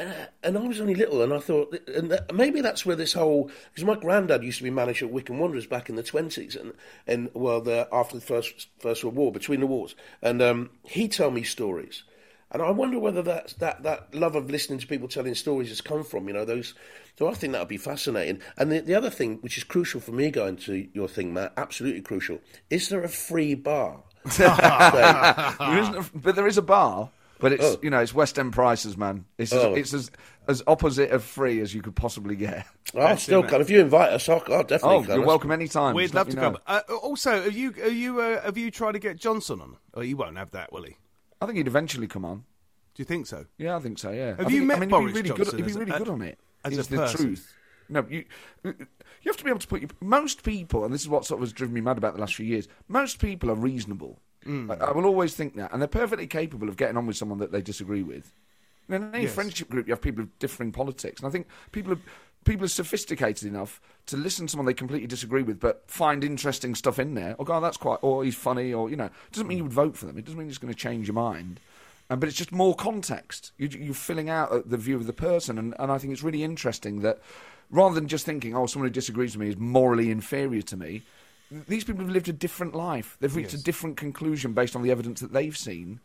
And, uh, and I was only little, and I thought, and that, maybe that's where this whole, because my granddad used to be manager at Wycombe Wanderers back in the 20s, and, and well, the, after the First, First World War, between the wars. And um, he'd tell me stories. And I wonder whether that, that, that love of listening to people telling stories has come from, you know, those. So I think that would be fascinating. And the, the other thing, which is crucial for me going to your thing, Matt, absolutely crucial, is there a free bar? There isn't a- but there is a bar. But it's Oh. you know it's West End prices, man. It's Oh. as, it's as as opposite of free as you could possibly get. I'll still come. If you invite us, I'll, I'll definitely Oh, come. you're welcome anytime. We'd Just love to know. come. Uh, also, have you have you uh, have you tried to get Johnson on? Oh, he won't have that, will he? I think he'd eventually come on. Do you think so? Yeah, I think so. Yeah. Have I you think, met I mean, Boris he'd be really Johnson good. He'd as be a- really good on it. as is a the person? truth. No, you you have to be able to put your, most people, and this is what sort of has driven me mad about the last few years. Most people are reasonable. Mm. I, I will always think that, and they're perfectly capable of getting on with someone that they disagree with. And in any Yes. friendship group, you have people of differing politics, and I think people are people are sophisticated enough to listen to someone they completely disagree with, but find interesting stuff in there. Or, God, that's quite, or he's funny, or you know, it doesn't mean you would vote for them. It doesn't mean it's going to change your mind. Um, but it's just more context. You, you're filling out uh, the view of the person, and, and I think it's really interesting that rather than just thinking, oh, someone who disagrees with me is morally inferior to me, these people have lived a different life. They've reached Yes. a different conclusion based on the evidence that they've seen,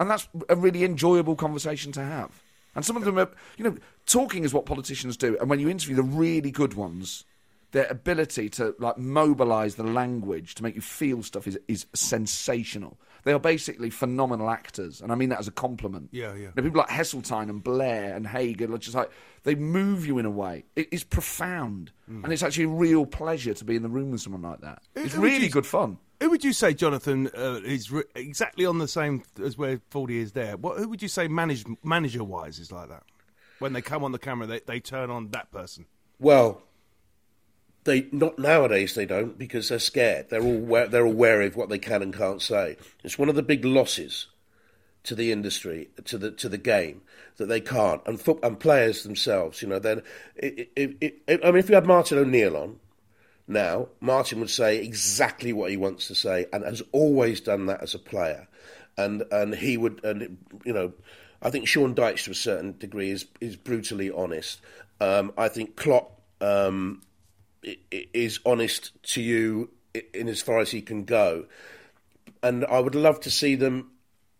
and that's a really enjoyable conversation to have. And some of them are, you know, talking is what politicians do, and when you interview the really good ones, their ability to like mobilize the language to make you feel stuff is is sensational. They are basically phenomenal actors, and I mean that as a compliment. Yeah, yeah. You know, people like Heseltine and Blair and Hagen are just like they move you in a way. It is profound, and it's actually a real pleasure to be in the room with someone like that. It's who really you- good fun. Who would you say, Jonathan, uh, is re- exactly on the same as where Fordy is there? What, who would you say manage, manager-wise is like that? When they come on the camera, they, they turn on that person. Well, they not nowadays. They don't because they're scared. They're all they're aware of what they can and can't say. It's one of the big losses to the industry, to the to the game, that they can't. And foot, and players themselves, you know. Then, it, it, it, I mean, if you had Martin O'Neill on now, Martin would say exactly what he wants to say, and has always done that as a player. And and he would, and you know, I think Sean Dyche to a certain degree is is brutally honest. Um, I think Klopp um, is honest to you in as far as he can go, and I would love to see them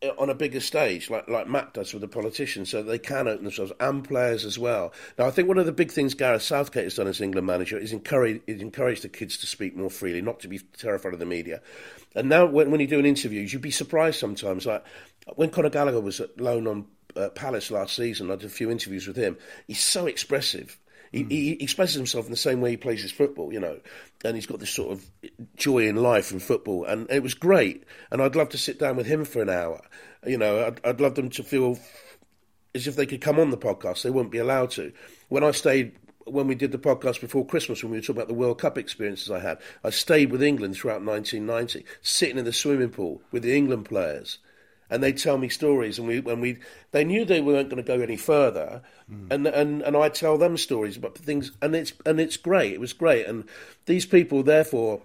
uh, on a bigger stage, like like Matt does with the politicians, so they can open themselves and players as well. Now, I think one of the big things Gareth Southgate has done as England manager is encourage encourage the kids to speak more freely, not to be terrified of the media. And now, when, when you're doing interviews, you'd be surprised sometimes. Like when Conor Gallagher was at loan on uh, Palace last season, I did a few interviews with him. He's so expressive. Hmm. He, he expresses himself in the same way he plays his football, you know, and he's got this sort of joy in life and football, and it was great. And I'd love to sit down with him for an hour. You know, I'd, I'd love them to feel as if they could come on the podcast. They wouldn't be allowed to. When I stayed, when we did the podcast before Christmas, when we were talking about the World Cup experiences I had, I stayed with England throughout 1990, sitting in the swimming pool with the England players. And they'd tell me stories, and we, when we, they knew they weren't going to go any further, and and and I'd tell them stories about things, and it's and it's great. It was great, and these people, therefore,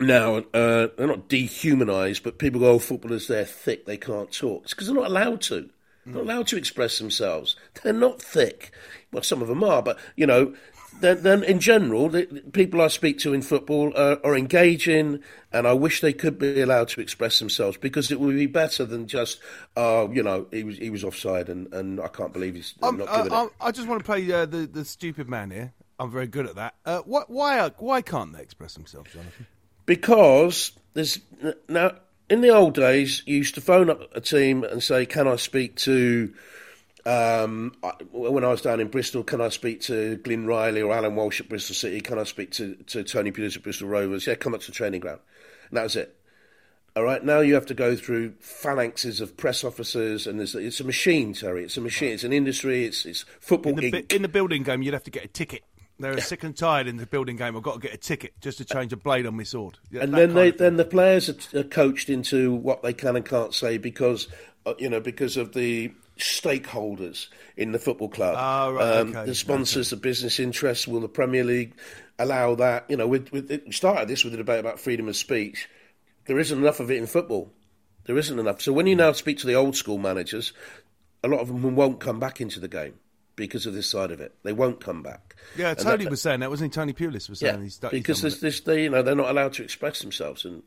now uh, they're not dehumanised, but people go, "Oh, footballers, they're thick, they can't talk." It's because they're not allowed to. They're not allowed to express themselves. They're not thick. Well, some of them are, but you know, then, then in general, the the people I speak to in football are, are engaging, and I wish they could be allowed to express themselves because it would be better than just, uh, you know, he was he was offside, and, and I can't believe he's Um, not giving I, it. I just want to play uh, the the stupid man here. I'm very good at that. Uh, what, why uh, why can't they express themselves, Jonathan? because there's now in the old days you used to phone up a team and say can i speak to um, I- when I was down in Bristol, can I speak to Glyn Riley or Alan Walsh at Bristol City? Can I speak to, to Tony Peters at Bristol Rovers? Yeah, come up to the training ground. And that was it. All right, now you have to go through phalanxes of press officers, and there's, it's a machine, Terry. It's a machine. It's an industry. It's, it's football. In the, in the building game, you'd have to get a ticket. They're sick and tired in the building game. I've got to get a ticket just to change a blade on my sword. Yeah, and then they, then the players are, are coached into what they can and can't say because uh, you know because of the stakeholders in the football club. Ah, right, um, okay, the sponsors, the business interests. Will the Premier League allow that? You know, with, we started this with a debate about freedom of speech. There isn't enough of it in football. There isn't enough. So when you now speak to the old school managers, a lot of them won't come back into the game because of this side of it. They won't come back. yeah, Tony that- was saying that, wasn't he? Tony Pulis was saying yeah, he's, he's because this, this, they, you know, they're not allowed to express themselves, and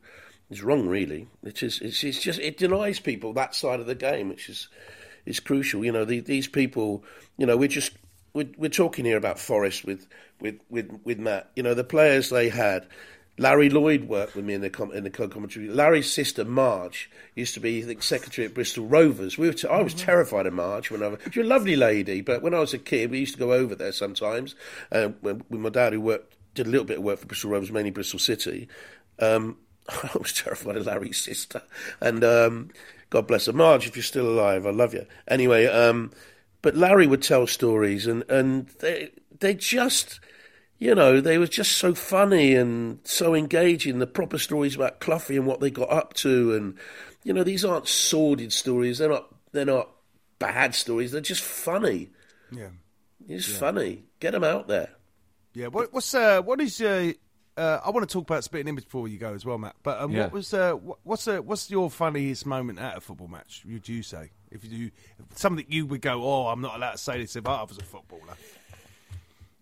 it's wrong, really. It is, it's, it's just it denies people that side of the game, which is is crucial. You know, the, these people, you know, we're just we're, we're talking here about Forest with with with with Matt. You know, the players they had. Larry Lloyd worked with me in the com- in the co-commentary. Larry's sister Marge used to be, think, secretary at Bristol Rovers. We were t- I was terrified of Marge when I was. She was a lovely lady, but when I was a kid, we used to go over there sometimes. Uh, when, with my dad, who worked did a little bit of work for Bristol Rovers, mainly Bristol City. Um, I was terrified of Larry's sister, and um, God bless her, Marge. If you're still alive, I love you. Anyway, um, but Larry would tell stories, and and they they just you know, they were just so funny and so engaging. The proper stories about Cloughie and what they got up to, and you know, these aren't sordid stories. They're not. They're not bad stories. They're just funny. Yeah. It's funny. Get them out there. Yeah, what, what's uh, what is uh, uh, I want to talk about spitting image before you go as well, Matt. But um, Yeah. what was uh, what, what's uh, what's your funniest moment at a football match? Would you say if you do something that you would go, oh, I'm not allowed to say this if I was a footballer.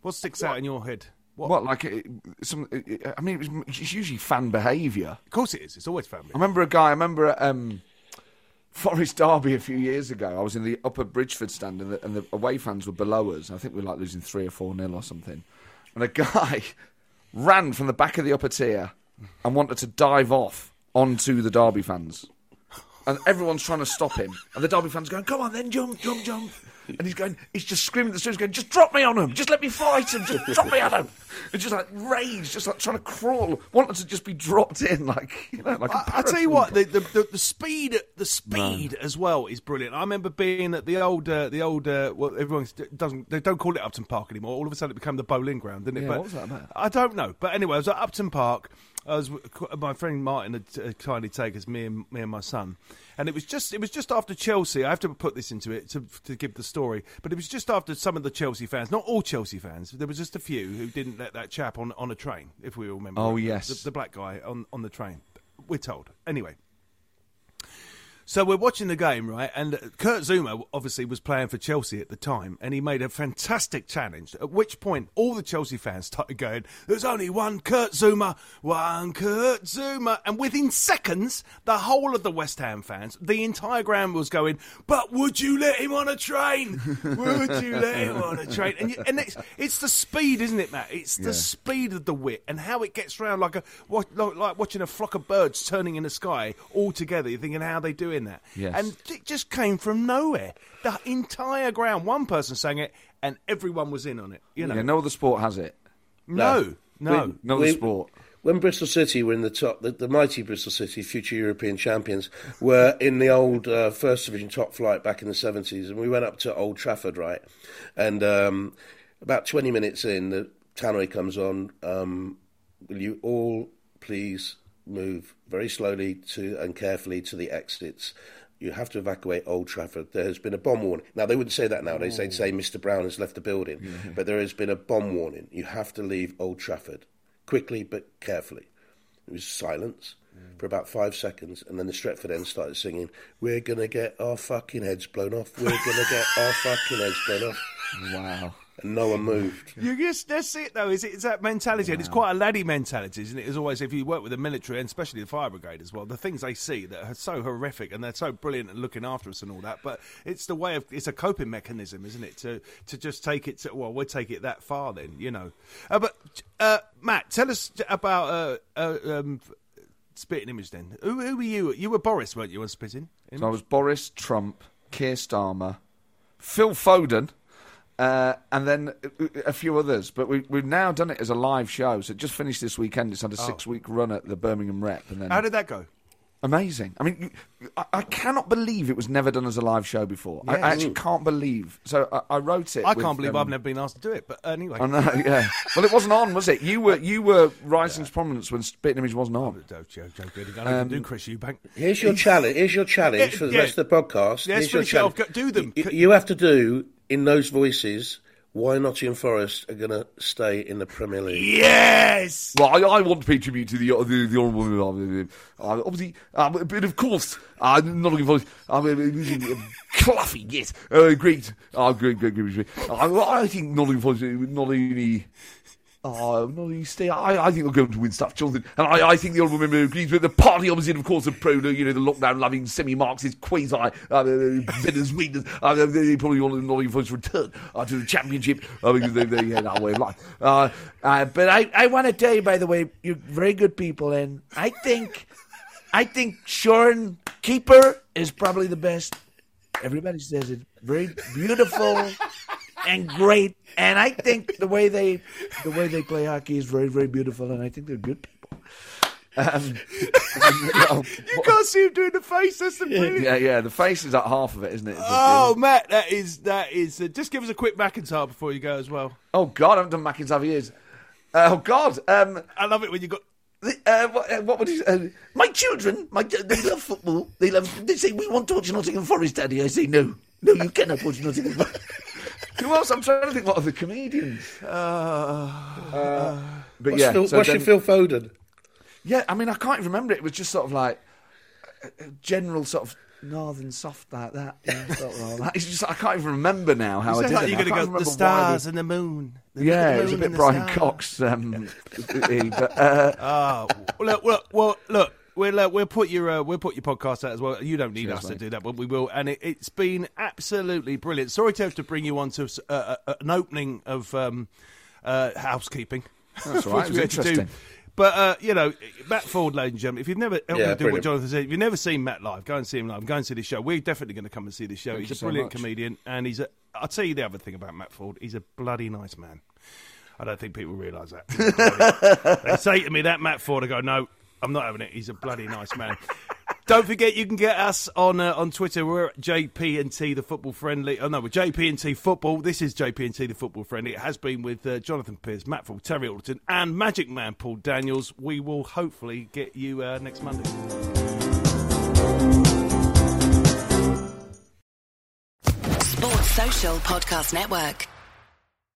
What sticks out in your head? What? What, like, it, some, it, I mean, it was, it's usually fan behaviour. Of course it is. It's always family. I remember a guy, I remember at um, Forest Derby a few years ago, I was in the upper Bridgford stand and the, and the away fans were below us. I think we were like losing 3 or 4 nil or something. And a guy ran from the back of the upper tier and wanted to dive off onto the Derby fans. And everyone's trying to stop him. And the Derby fans going, come on then, jump, jump, jump. And he's going, he's just screaming at the streets, going, just drop me on him, just let me fight him, just drop me on him. And just like rage, just like trying to crawl, wanted to just be dropped in, like, you know, like I tell you what, the, the, the, the speed, the speed as well is brilliant. I remember being at the old, uh, the old, uh, well, everyone doesn't, they don't call it Upton Park anymore. All of a sudden, it became the Boleyn Ground, didn't it? Yeah, but what was that about? I don't know, but anyway, I was at Upton Park. I was my friend Martin had uh, kindly taken us, me and me and my son, and it was just it was just after Chelsea. I have to put this into it to, to give the story, but it was just after some of the Chelsea fans, not all Chelsea fans. There was just a few who didn't let that chap on on a train, if we all remember. Oh, The- yes. the, the black guy on on the train. We're told anyway. So we're watching the game, right? And Kurt Zouma obviously was playing for Chelsea at the time, and he made a fantastic challenge. At which point, all the Chelsea fans started going, "There's only one Kurt Zouma, one Kurt Zouma," and within seconds, the whole of the West Ham fans, the entire ground was going, "But would you let him on a train? Would you let him on a train?" And, you, and it's, it's the speed, isn't it, Matt? It's the speed of the wit and how it gets round like a like, like watching a flock of birds turning in the sky all together. You're thinking, how are they doing that? Yes. And it just came from nowhere. The entire ground, one person sang it, and everyone was in on it. You know, Yeah, no other sport has it. no, no. We- No other sport. When Bristol City were in the top, the, the mighty Bristol City, future European champions, were in the old uh, First Division top flight back in the 70s. And we went up to Old Trafford, right? And um, about 20 minutes in, the tannoy comes on. Um, will you all please move very slowly to and carefully to the exits? You have to evacuate Old Trafford. There has been a bomb warning. Now, they wouldn't say that nowadays. They'd oh. say Mr. Brown has left the building. But there has been a bomb warning. You have to leave Old Trafford quickly but carefully. It was silence for about five seconds, and then the Stretford end started singing, We're going to get our fucking heads blown off. We're going to get our fucking heads blown off. Wow. And no one moved. You just that's it though. Is it? It's that mentality, and it's quite a laddie mentality, isn't it? As always, if you work with the military and especially the fire brigade as well, the things they see that are so horrific and they're so brilliant at looking after us and all that. But it's the way of it's a coping mechanism, isn't it? To to just take it to well, we'll take it that far then, you know. Uh, but uh, Matt, tell us about uh, uh, um, spitting image then. Who, who were you? You were Boris, weren't you? On spitting. So I was Boris, Trump, Keir Starmer, Phil Foden, uh, and then a- a few others. But we, we've now done it as a live show. So it just finished this weekend. It's had a six week run at the Birmingham Rep. And then How did that go? Amazing. I mean, I, I cannot believe it was never done as a live show before. I, I actually can't believe. So I, I wrote it. I with, can't believe um, I've never been asked to do it, but anyway. I know, yeah. Well, it wasn't on, was it? You were you were rising to prominence when Spit Image wasn't on. Joe, Joe, Joe Goody. I don't even do Chris Eubank. Here's your challenge. Here's your challenge Yeah, for the yeah. rest of the podcast. Yes, Here's your finish it off. challenge. Go- do them. You, you have to do in those voices why Nottingham Forest are going to stay in the Premier League. Yes! Well, I, I want to pay tribute to the the, the honourable, uh, obviously, uh, but of course, uh, not looking for, uh, uh, Cloughie, yes, uh, great, uh, great, great, great, great. Uh, I think Nottingham Forest uh, not only. Uh, not only stay. I, I think they're going to win stuff, Jonathan. And I, I think the honourable member agrees with the party opposite, of course, of Pro, you know, the lockdown-loving, semi-Marxist, quasi, uh, Venezuelans. Uh, they probably want Nottingham Forest to return uh, to the championship uh, because they, they had that way of life. Uh, uh, but I, I want to tell you, by the way, you're very good people, and I think, I think Sean Keeper is probably the best. Everybody says it. Very beautiful and great. And I think the way they the way they play hockey is very very beautiful, and I think they're good people. Um, You can't see him doing the face. That's the brilliant. yeah, yeah. The face is at half of it, isn't it? Oh, Matt, that is that is. Uh, just give us a quick McIntyre before you go as well. oh God, I haven't done McIntyre for years. Oh God, um, I love it when you got. uh, what, uh, what would you say? My children, my they love football. They love. They say we want to watch Nottingham Forest, Daddy. I say no, no, you cannot watch Nottingham. Forest. Who else? I'm trying to think. What other comedians? Uh, but What's, yeah, Phil, so what's then- your Phil Foden? Yeah, I mean, I can't even remember it. It was just sort of like a, a general sort of northern soft like that. You know, sort of like that. It's just I can't even remember now how I did like it. you're going to go remember the stars and the moon. The- Yeah, the it was a bit Brian stars. Cox. Um, but, uh, Oh, well, look, well, well, look. We'll uh, we'll put your uh, we'll put your podcast out as well. You don't need Cheers, us to do that, but we will. And it, it's been absolutely brilliant. Sorry to have to bring you on to uh, uh, an opening of um, uh, housekeeping. That's right, which it we was had to do. interesting. But uh, you know, Matt Forde, ladies and gentlemen, if you've never, I'm Yeah, do what. Jonathan said. If you've never seen Matt live, go and see him live. Go and see the show. We're definitely going to come and see the show. Thank he's a so brilliant much. comedian, and he's a. I'll tell you the other thing about Matt Forde. He's a bloody nice man. I don't think people realise that. they say to me that Matt Forde, I go, no, I'm not having it. He's a bloody nice man. Don't forget, you can get us on uh, on Twitter. We're at JP and T, the football friendly. Oh no, we're JP and T football. This is JP and T, the football friendly. It has been with uh, Jonathan Pearce, Matt Forde, Terry Alderton, and Magic Man Paul Daniels. We will hopefully get you uh, next Monday. Sports Social Podcast Network.